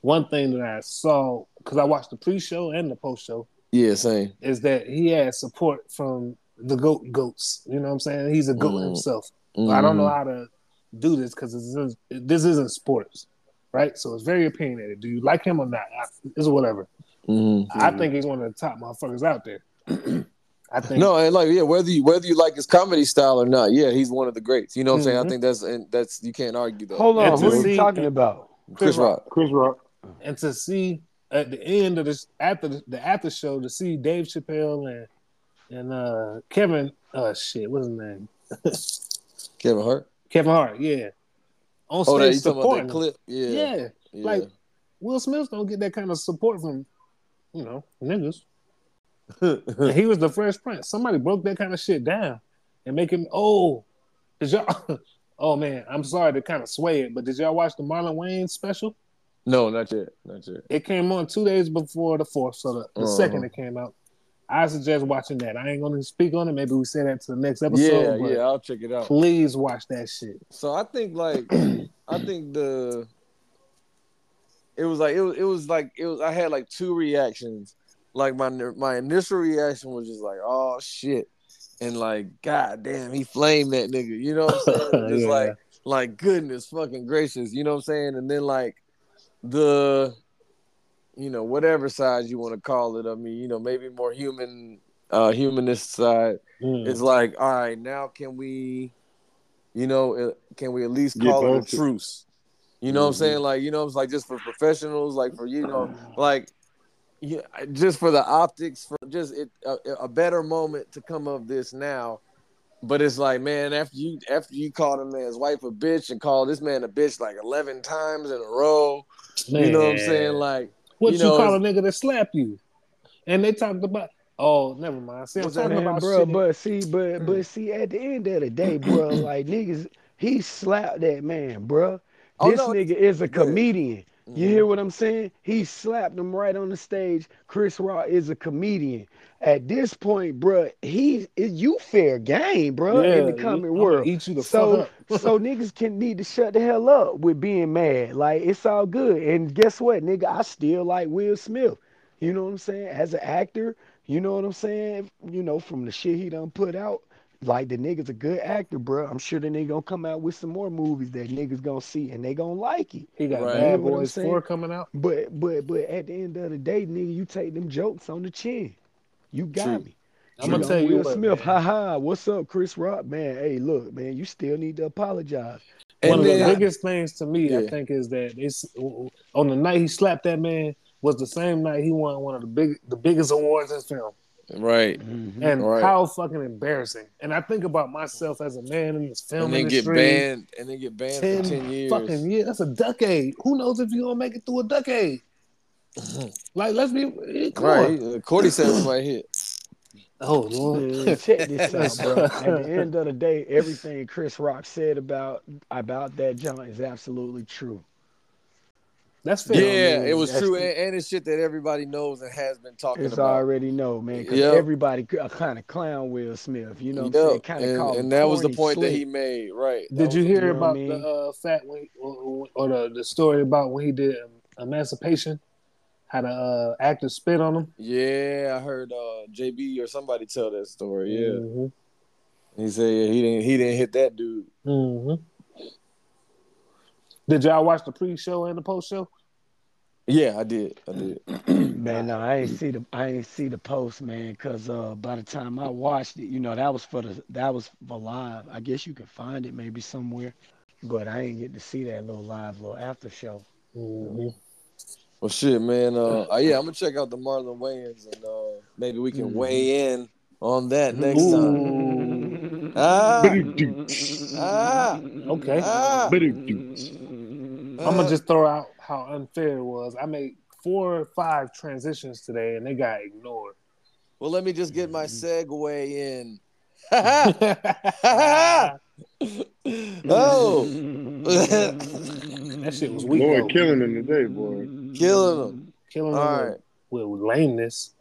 one thing that I saw because I watched the pre-show and the post-show Yeah, same. is that he had support from the goat goats. You know what I'm saying? He's a goat Mm. himself. I don't know Mhm. how to do this because this isn't, this isn't sports, right? So it's very opinionated. Do you like him or not? I, it's whatever. Mhm. I think he's one of the top motherfuckers out there. I think No, and like yeah, whether you whether you like his comedy style or not, yeah, he's one of the greats. You know what I'm saying? I Mhm. think that's and that's you can't argue that. Hold on, And who are you talking about? Chris Rock. Chris Rock. And to see at the end of this after the, the after show to see Dave Chappelle and and uh Kevin uh shit what's his name Kevin Hart. Kevin Hart yeah on Oh, that stage supporting clip? Yeah. yeah yeah. like Will Smith don't get that kind of support from you know niggas he was the Fresh Prince somebody broke that kind of shit down and make him oh did y'all oh man I'm sorry to kind of sway it but did y'all watch the Marlon Wayans special no, not yet. Not yet. It came on two days before the fourth, so the, the Uh-huh. second it came out. I suggest watching that. I ain't gonna speak on it. Maybe we say that to the next Yeah, episode. but yeah, I'll check it out. Please watch that shit. So I think like I think the it was like it was it was like it was I had like two reactions. Like my my initial reaction was just like, oh shit. And like, god damn, he flamed that nigga. You know what I'm saying? Just Yeah. like like goodness fucking gracious, you know what I'm saying? And then like the you know, whatever side you want to call it, I mean, you know, maybe more human uh humanist side Mm. it's like, all right, now can we, you know, uh, can we at least call it a truce? You know what I'm Mhm. saying? Like, you know, it's like just for professionals, like for you know, like, yeah, just for the optics, for just it, a, a better moment to come of this now. But it's like, man, after you after you called a man's wife a bitch and called this man a bitch like eleven times in a row, you know what I'm saying? Like, What you you, know, call a nigga to slap you? And they talked about. Oh, never mind. See, I'm talking Man, about bro, shit. but see, but but mm. see, at the end of the day, bro, like niggas, he slapped that man, bro. Oh, This no, nigga is a yeah. comedian. You mm-hmm. hear what I'm saying? He slapped him right on the stage. Chris Rock is a comedian. At this point, bro, he is you fair game, bro, in the coming world. eat you the So, fuck up. so niggas can need to shut the hell up with being mad. Like it's all good. And guess what, nigga? I still like Will Smith. You know what I'm saying? As an actor, you know what I'm saying? You know, from the shit he done put out, like the nigga's a good actor, bro. I'm sure the nigga gonna come out with some more movies that niggas gonna see and they gonna like it. he got Right. Bad You know what I'm Boys? Four coming out. But but but at the end of the day, nigga, you take them jokes on the chin. You got True. me. I'm gonna know, tell you Will what, Smith, man. ha ha. What's up, Chris Rock? Man, hey, look, man, you still need to apologize. And One of the then- biggest things to me, I think, is that it's on the night he slapped that man was the same night he won one of the big, the biggest awards in film, right. Mm-hmm. and Right. how fucking embarrassing. And I think about myself as a man in this film And then get banned and then get banned Ten, for ten years. fucking years. That's a decade. Who knows if you're gonna make it through a decade? Like, let's be come Right. on. Cordy said somebody hit. Oh Lord. Man, check this out, bro. At the end of the day, everything Chris Rock said about about that joint is absolutely true. That's fair. Yeah, man, it was that's true, the- and, and it's shit that everybody knows and has been talking It's about. already know, man, because Yep. everybody kind of clown Will Smith. You know what I'm saying? Kind of and, and that was the corny, point that he made. Right. That Did was you the- hear you know what I about mean? the uh, fat when, or, or the the story about when he did Emancipation? How the uh, actor spit on him? Yeah, I heard uh, JB or somebody tell that story. Yeah, Mhm. he said yeah, he didn't he didn't hit that dude. Mhm. Did y'all watch the pre-show and the post-show? Yeah, I did. I did. Man, no, I ain't see the I ain't see the post, man, cause uh, by the time I watched it, you know, that was for the that was for live. I guess you can find it maybe somewhere, but I ain't get to see that little live little after show. Mhm. Well, shit, man. Uh, uh, yeah, I'm gonna check out the Marlon Wayans and uh, maybe we can Mhm. weigh in on that next time. Ah, ah, Okay. ah. I'm gonna just throw out how unfair it was. I made four or five transitions today, and they got ignored. Well, let me just get my segue in. oh, that shit was weak. Lord though. killing him today, boy. killing them. Killing All them right. with, with lameness.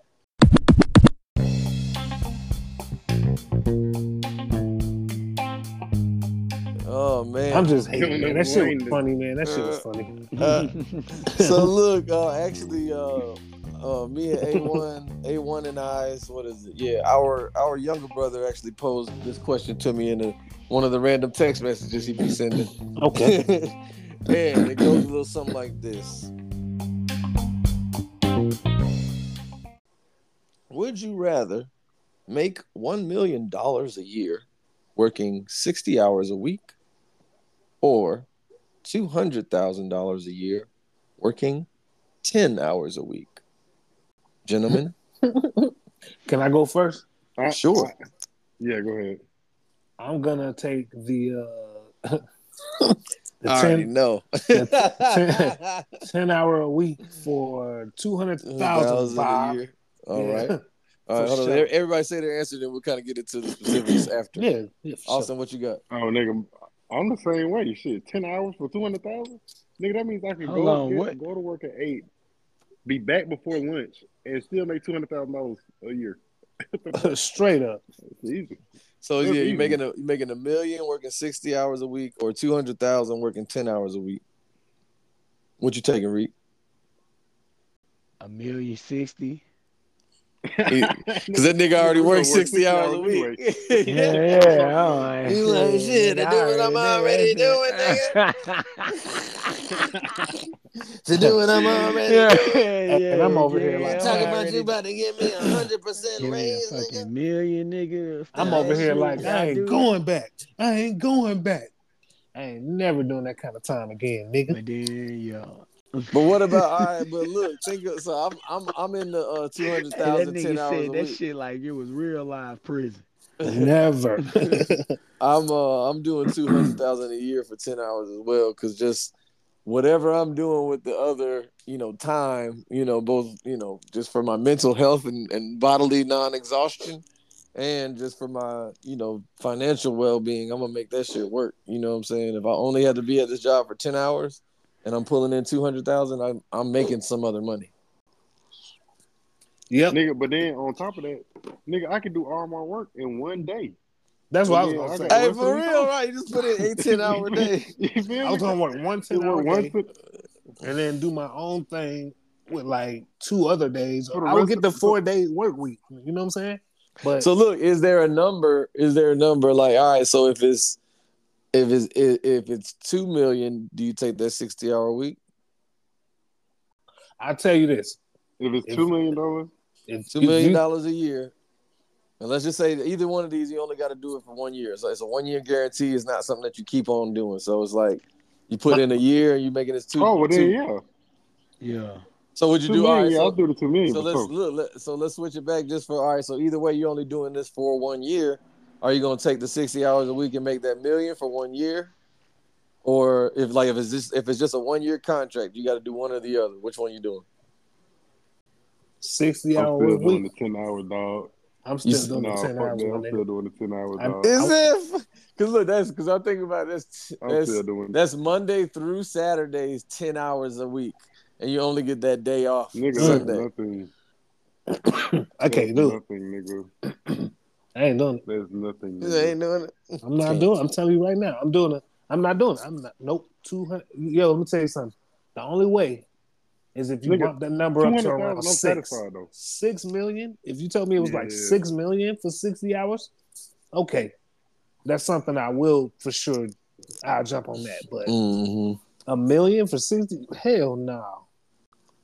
Oh man. I'm just hating, man. That shit was funny, man. That shit was funny. Uh, so look, uh, actually, uh, uh, me and A1, A1 and I's, what is it? Yeah, our our younger brother actually posed this question to me in a, one of the random text messages he'd be sending. Okay. and it goes a little something like this. Would you rather make one million dollars a year working 60 hours a week or two hundred thousand dollars a year working 10 hours a week? Gentlemen, Can I go first? Uh, sure. Yeah, go ahead. I'm gonna take the uh the I already 10, know. 10 hour a week for two hundred thousand Thousand a year. All Yeah. right. All For right, on. sure. Everybody say their answer, then we'll kind of get into the specifics after. Yeah, yeah. for sure. Austin, what you got? Oh, nigga, I'm the same way. You shit, ten hours for two hundred thousand, nigga. That means I can Hold go on, get- go to work at eight, be back before lunch, and still make two hundred thousand dollars a year. Straight up. It's easy. So yeah, easy. you making a you making a million working sixty hours a week, or two hundred thousand working ten hours a week. What you taking, Reek? A million sixty. Because that nigga already We works work 60 hours a week. Yeah, yeah. all right. You like, shit, to do what I'm already doing, to do what I'm already yeah, doing. yeah, And I'm over here like, I'm Talking about you about to give me a hundred percent Give a raise, fucking nigga. million, nigga. I'm over here shit like I ain't going back. I ain't going back. I ain't never doing that kind of time again, nigga. But then, yeah. But what about all right? But look, think of, so I'm I'm I'm in the uh, two hundred Hey, that nigga ten hours said a that week. shit like it was real life prison. Never. I'm uh I'm doing two hundred thousand a year for ten hours as well, because just whatever I'm doing with the other, you know, time, you know, both, you know, just for my mental health and, and bodily non-exhaustion, and just for my, you know, financial well-being, I'm gonna make that shit work. You know what I'm saying? If I only had to be at this job for ten hours, and I'm pulling in two hundred thousand, I'm I'm making some other money. yep. nigga. But then on top of that, nigga, I can do all my work in one day. That's what I was gonna say. Hey, for real, right? You just put in eight, ten hour day. I was gonna work one You 10 hour day and then do my own thing with like two other days. For the I would get the four day work week. You know what I'm saying? But So look, is there a number? Is there a number like all right? So if it's if it's if if it's two million, do you take that sixty hour week? I tell you this: If it's If- two million dollars, if Two if million you- dollars a year, and let's just say that either one of these, you only got to do it for one year. So it's a one year guarantee. It's not something that you keep on doing. So it's like you put in a year and you're making this two. oh well, then two- yeah, Yeah. So would you two do all million. right? yeah, So, I'll do the two million. so let's sure. look. Let, so let's switch it back just for all right. So either way, you're only doing this for one year. Are you gonna take the sixty hours a week and make that million for one year? Or if like if it's just if it's just a one year contract, you got to do one or the other. Which one you doing? sixty hours a hour still week, the ten hour dog. I'm still You- doing Nah, the ten hours. that. my I'm nigga. still doing the ten hour I'm- dog. Is it? Because look, that's because I'm thinking about this. I'm That's, still doing. that's Monday through Saturdays, ten hours a week, and you only get that day off Nigga, that's Sunday. nothing. I can't That's do it. Nothing, nigga. I ain't doing it. There's nothing. You Nigga. ain't doing it. I'm not Can't. doing. it. I'm telling you right now. I'm doing it. I'm not doing it. I'm not. Nope. Two hundred. Yo, let me tell you something. The only way is if you Nigga, bump that number up to around six. Six million. If you told me it was like six million for sixty hours, okay, that's something I will for sure. I'll jump on that. But Mm-hmm. a million for sixty? Hell no.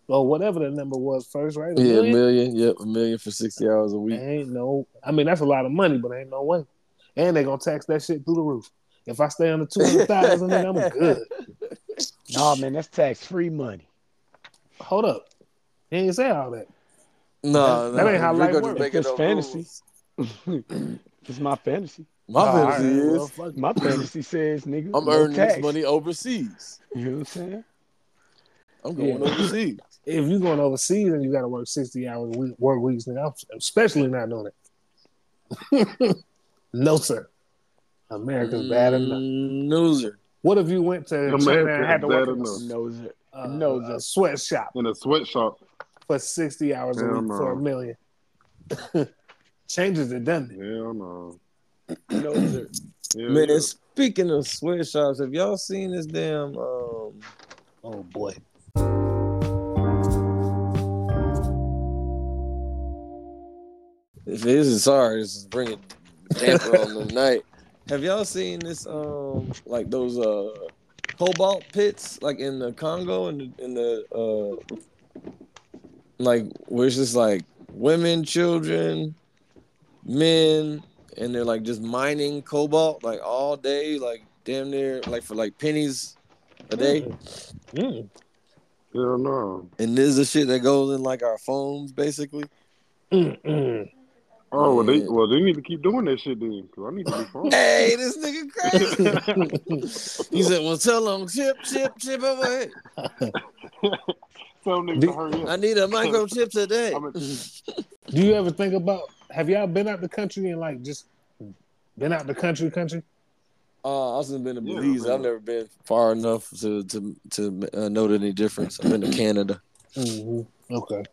Or whatever the number was first, right? A Yeah, a million? million. Yep, a million for sixty hours a week. Ain't no. I mean, that's a lot of money, but ain't no way. And they're gonna tax that shit through the roof. If I stay under two hundred thousand, then I'm good. No, man, that's tax free money. Hold up. He ain't say all that. No, That- that ain't how life Rico just works. making It's fantasy. It's my fantasy. My All fantasy right, is well. My fantasy says, nigga, I'm no earning tax. this money overseas. You know what I'm saying? I'm going Yeah. overseas. if you're going overseas and you got to work sixty hours a week, work weeks, then I'm especially not doing it. no, sir. America's bad enough. Mm, Loser. What if you went to China and had to work bad in enough. Knows it. A, a, knows a sweatshop In a sweatshop. for sixty hours a Hell week for a million? Changes it, doesn't it? Hell no. Knows it. Hell Man, yeah. it's Speaking of sweatshops, have y'all seen this damn? Um, Oh boy. if it isn't sorry, this is bringing damper on the night. Have y'all seen this? Um, like those uh cobalt pits, like in the Congo and in, in the uh, like where it's just like women, children, men, and they're like just mining cobalt like all day, like damn near like for like pennies a day. Mm. Hell no. And this is the shit that goes in like our phones, basically. Mm-mm. Oh well, they well they need to keep doing that shit then, cause I need to be fun. Hey, this nigga crazy. he said, "Well, tell him chip, chip, chip away. Tell niggas Do- to hurry up. I need a microchip today." A- Do you ever think about? Have y'all been out the country and like just been out the country, country? Uh, I also been to Belize. man. I've never been far enough to to to uh, know any difference. I've been to Canada. Mm-hmm. Okay.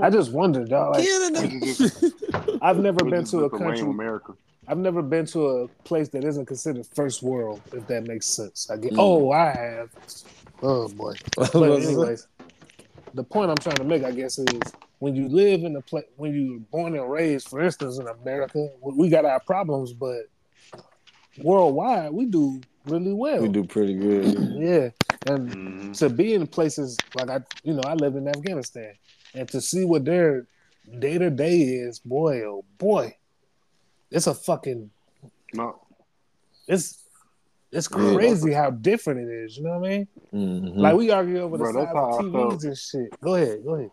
I just wondered, dog. Like, Canada. I've never Which been to a just the lame country. America. I've never been to a place that isn't considered first world, if that makes sense. I get. Mm. Oh, I have. Oh boy. But anyways, the point I'm trying to make, I guess, is when you live in a place, when you were born and raised, for instance, in America, we we got our problems, but worldwide, we do really well. we do pretty good. Yeah, and Mhm. to be in places like I, you know, I lived in Afghanistan, and to see what their day to day is, boy, oh boy, it's a fucking, No, it's it's Yeah. crazy how different it is. You know what I mean? Mhm. Like we argue over the Bro, size that's how I of TVs and shit. Go ahead, go ahead.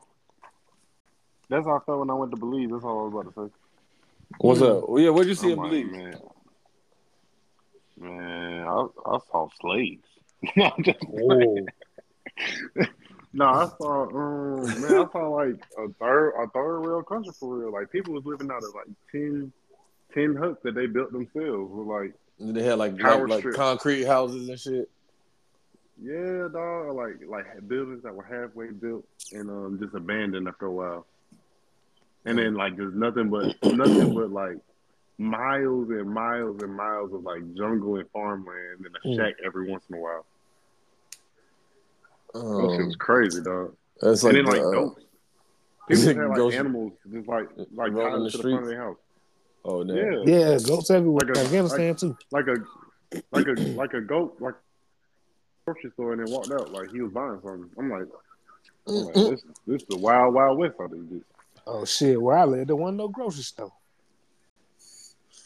that's how I felt when I went to Belize. That's all I was about to say. What's up? Well, yeah, what'd you see I'm in like, Belize? man, man, I, I saw slaves. no, I'm just Oh, no, I saw, um, man, I saw like a third, a third world country for real. Like people was living out of like 10, 10 huts that they built themselves. With like, And They had like like, like concrete houses and shit. yeah, dog, like like buildings that were halfway built and um just abandoned after a while. And then like there's nothing but nothing but like miles and miles and miles of like jungle and farmland and a Mm. shack every once in a while. That shit Um, was crazy, dog. that's like, and then like uh, goats. People had like Ghost- animals just like like Roaming tied the to the front of their house. oh damn. Yeah. yeah, goats everywhere. Like a- Afghanistan too. Like a like a like a goat like grocery store and then walked out like he was buying something. I'm like, I'm like this this is the wild wild west out of this. Oh shit, where I live, there wasn't no grocery store.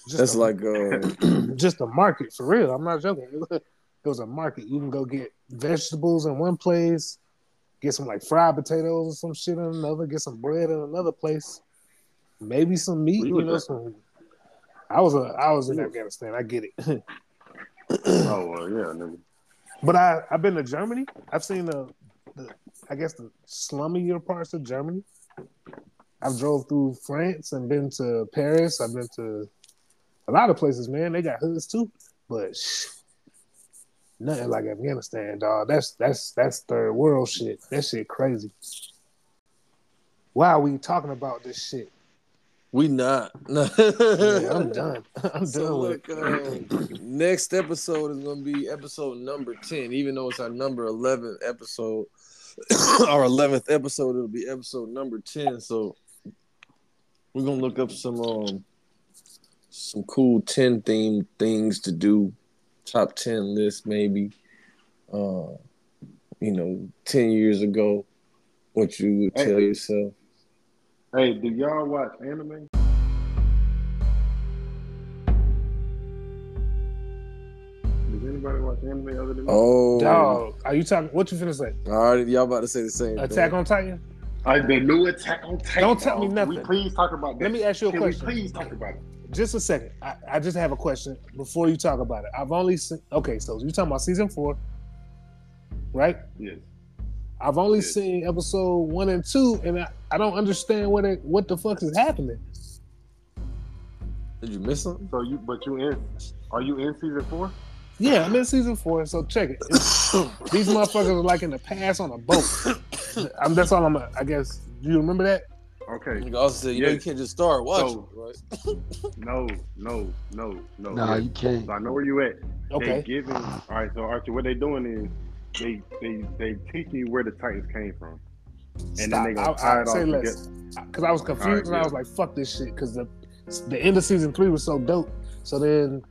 Just That's a- like uh, just a market for real. I'm not joking. It was a market. You can go get vegetables in one place, get some like fried potatoes or some shit in another, get some bread in another place, maybe some meat. You know, some. I was a, I was in Yeah. Afghanistan. I get it, oh well, yeah, nigga. but I I've been to Germany. I've seen the, the I guess the slummier parts of Germany. I've drove through France and been to Paris. I've been to a lot of places, man. They got hoods too, but nothing like Afghanistan, dog. That's that's that's third world shit. That shit crazy. Why are we talking about this shit? we not. Yeah, I'm done. I'm So done with look, uh, next episode is gonna be episode number ten. Even though it's our number eleven episode, our eleventh episode, it'll be episode number ten. So we're gonna look up some um some cool ten themed things to do, top ten list maybe. Uh, you know, ten years ago, what you would Hey. tell yourself. Hey, do y'all watch anime? Does anybody watch anime other than me? Oh, Dog, are you talking? What you finna say? All right, y'all about to say the same. Attack thing. on Titan? Uh, the new Attack on Titan. Don't tell me nothing. Can we please talk about that? Let me ask you a Can question. we please talk about it? Just a second. I, I just have a question before you talk about it. I've only seen. Okay, so you're talking about season four, right? Yes. I've only Yes. seen episode one and two, and I, I don't understand what it, what the fuck is happening. Did you miss something? So you, but you in? Are you in season four? Yeah, I'm in season four, so check it. These motherfuckers are like in the past on a boat. I'm, that's all I'm. I guess. Do you remember that? Okay. Nigga also said, you know, you can't just start watching, So- right? No, no, no, no. Nah, Yes. you can't. So I know where you at. They Okay. giving. All right. So Archie, what they doing is they they they teaching you where the Titans came from, and Stop. then they gonna I- tie I- it all say together. less. Because I was confused Alright, and I was like, fuck this shit. Because the the end of season three was so dope. So then,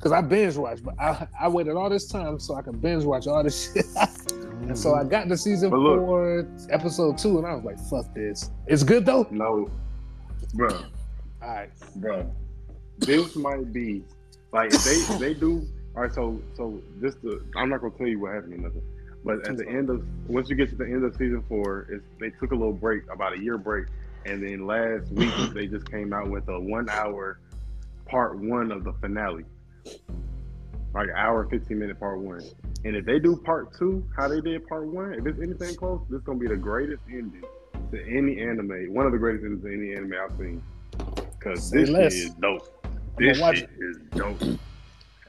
because I binge watched, but I, I waited all this time so I could binge watch all this shit. and so I mm-hmm. got to season look- four, episode two, and I was like, fuck this. It's good though? No, bro, All right. bro. This might be like if they they do. All right. So so this the I'm not gonna tell you what happened or nothing. But at the end of once you get to the end of season four, it's, they took a little break, about a year break, and then last week they just came out with a one hour part one of the finale, like an hour fifteen minute part one. And if they do part two, how they did part one, if it's anything close, this is gonna be the greatest ending to any anime, one of the greatest endings to any anime I've seen. Cause Say this shit is dope. This shit is dope. Yeah,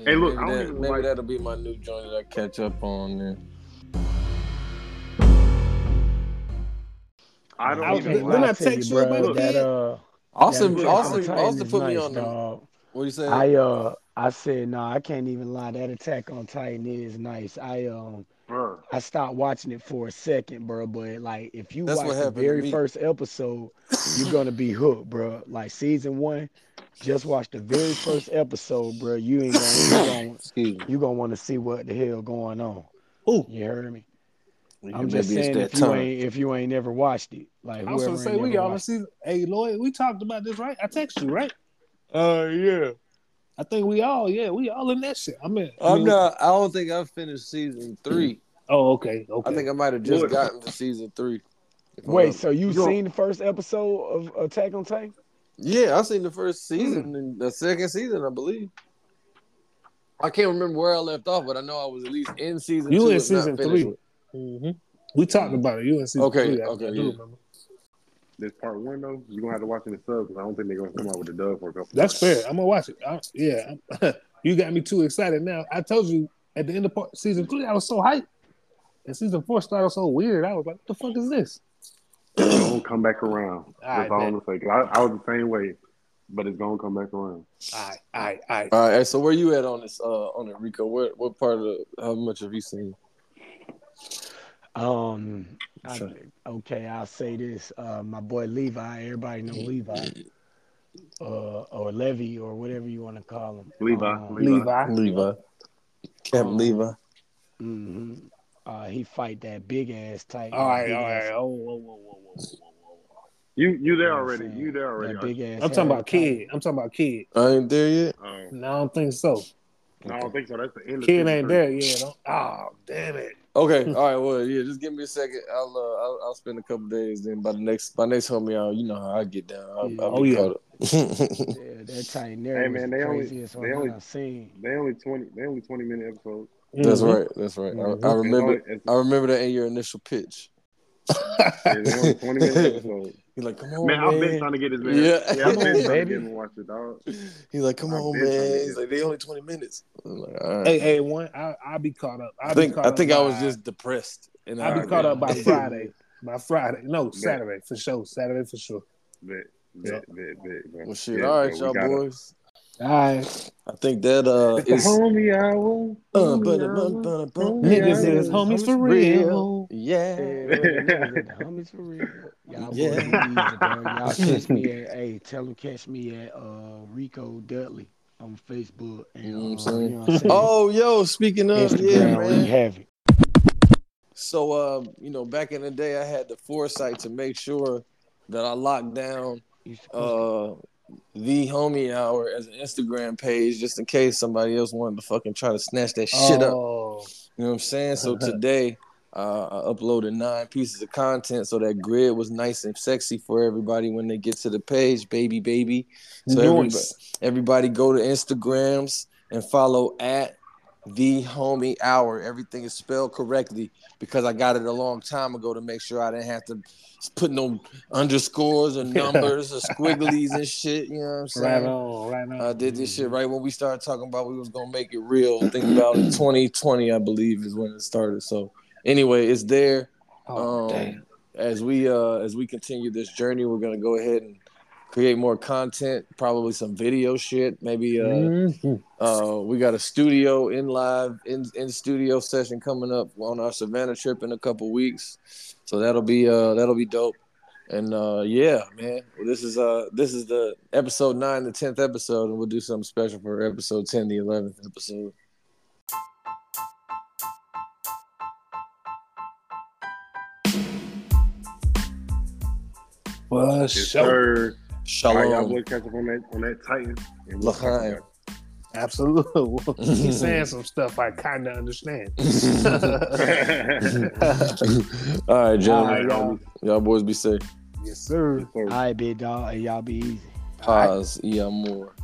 Hey, look, maybe, I don't that, even maybe like- that'll be my new joint that I catch up on. Then. I don't I was- even Didn't like I text you about Look, that? that? Uh, Austin, that Austin, Attack on Austin put me nice, on the. dog. What do you say? I uh I said no, I can't even lie. That Attack on Titan is nice. I um Bruh. I stopped watching it for a second, bro. But like, if you That's watch the very first episode, you're gonna be hooked, bro. Like season one, just watch the very first episode, bro. You ain't gonna, you gonna, you gonna want to see what the hell going on. Ooh. You heard me? Yeah, I'm just saying if you time. ain't if you ain't never watched it, like I was whoever gonna say we never all in watched season. Hey Lloyd, we talked about this, right? I text you, right? Uh, yeah. I think we all, yeah, we all in that shit. I mean, I I'm mean- not. I don't think I've finished season three. Oh, okay, okay. I think I might have just Look. gotten to season three. If I'm Wait, so you You don't- seen the first episode of Attack on Titan? yeah, I seen the first season and the second season, I believe. I can't remember where I left off, but I know I was at least in season You two. in season three. with- Mhm. We talked about it. You in season Okay, three. I, okay, yeah. remember. This part one though, you're gonna have to watch in the sub because I don't think they're gonna come out with a dub for a couple. That's fair. I'm gonna watch it. I, yeah, you got me too excited now. I told you at the end of part, season three, I was so hyped, and season four started so weird. I was like, "What the fuck is this?" It's gonna come back around. All That's right, all I'm gonna say. 'Cause I, I was the same way, but it's gonna come back around. All right, all right, all right. All right, so where you at on this? Uh, on it, Rico? What what part of the, how much have you seen? Um, I- okay, I'll say this. Uh, my boy Levi, everybody know Levi, uh, or Levy, or whatever you want to call him. Levi, Um, Levi. Levi. Levi, Camp Um, Levi. hmm Uh, he fight that big ass tight. All right, big all ass- right. Oh, whoa, whoa, whoa, whoa, whoa, whoa. You you there know what I'm already? You there already? That big ass. I'm talking about hairy kid. I'm talking about kid. I ain't there yet. Oh, No, I don't think so. no, I don't think so. That's the end. Kid season ain't there yet. Oh, damn it. Okay, all right. Well, yeah, just give me a second. I'll uh, I'll, I'll spend a couple days. Then by the next by next homie, I'll you know how I get down. I'll, Yeah. I'll Oh, yeah. Yeah, that tight there Hey, was man, the they only- craziest they only- I've seen. They only twenty. They only twenty minute episodes. That's Mhm. right. That's right. Mhm. I, I remember. Only, I remember that in your initial pitch. it's, they only twenty minute episodes. He's like, come on, Man, man. I've been trying to get this man. Yeah. Yeah, I've been on, trying to get him to watch it, dog. He's like, come I've on, been trying to man. He's like, they only twenty minutes. I'm like, all right. Hey, hey, one. I, I'll be caught up. I'll I think I up think I by- was just depressed. And I'll be caught up by Friday. By Friday. No, Saturday for sure. Saturday for sure. Bet, bet, bet, bet, bro. Well, shit. Yeah, all right, so y'all we gotta- boys. All right. I think that uh is. homie hour. Uh, Niggas is homies for real. Yeah. Yeah, niggas at the homies for real. Y'all Yeah. boys be easy, bro. Y'all catch me at hey, tell them catch me at uh Rico Dudley on Facebook and You know what I'm uh, saying? you know what I'm saying? Oh, yo, speaking of, yeah, Instagram, wreak man. havoc. So, uh, you know, back in the day, I had the foresight to make sure that I locked down uh the homie hour as an Instagram page just in case somebody else wanted to fucking try to snatch that shit up. oh, You know what I'm saying? So today, uh, I uploaded nine pieces of content so that grid was nice and sexy for everybody when they get to the page, baby, baby. So everybody, everybody go to Instagrams and follow at the homie hour. Everything is spelled correctly because I got it a long time ago to make sure I didn't have to put no underscores or numbers or squigglies and shit. You know what I'm saying? Right on, right on. I did this shit right when we started talking about we was gonna make it real. Think about it, 2020, I believe, is when it started. So anyway, it's there. Oh, um, damn. as we uh as we continue this journey, we're gonna go ahead and create more content, probably some video shit. Maybe uh, Mhm. uh we got a studio in live in in studio session coming up on our Savannah trip in a couple weeks. So that'll be uh that'll be dope. And uh yeah, man. Well, this is uh this is the episode nine, the tenth episode, and we'll do something special for episode ten, the eleventh episode. For Yes, sure. Sir. All right, y'all boys catch up on that on that Titan. and we'll talk L'chaim. Absolutely. He's saying some stuff I kind of understand. All right, gentlemen. right, y'all. Y'all boys be safe. yes, sir. Yes, sir. All right, big dog. Hey, y'all be easy. Paz y amor.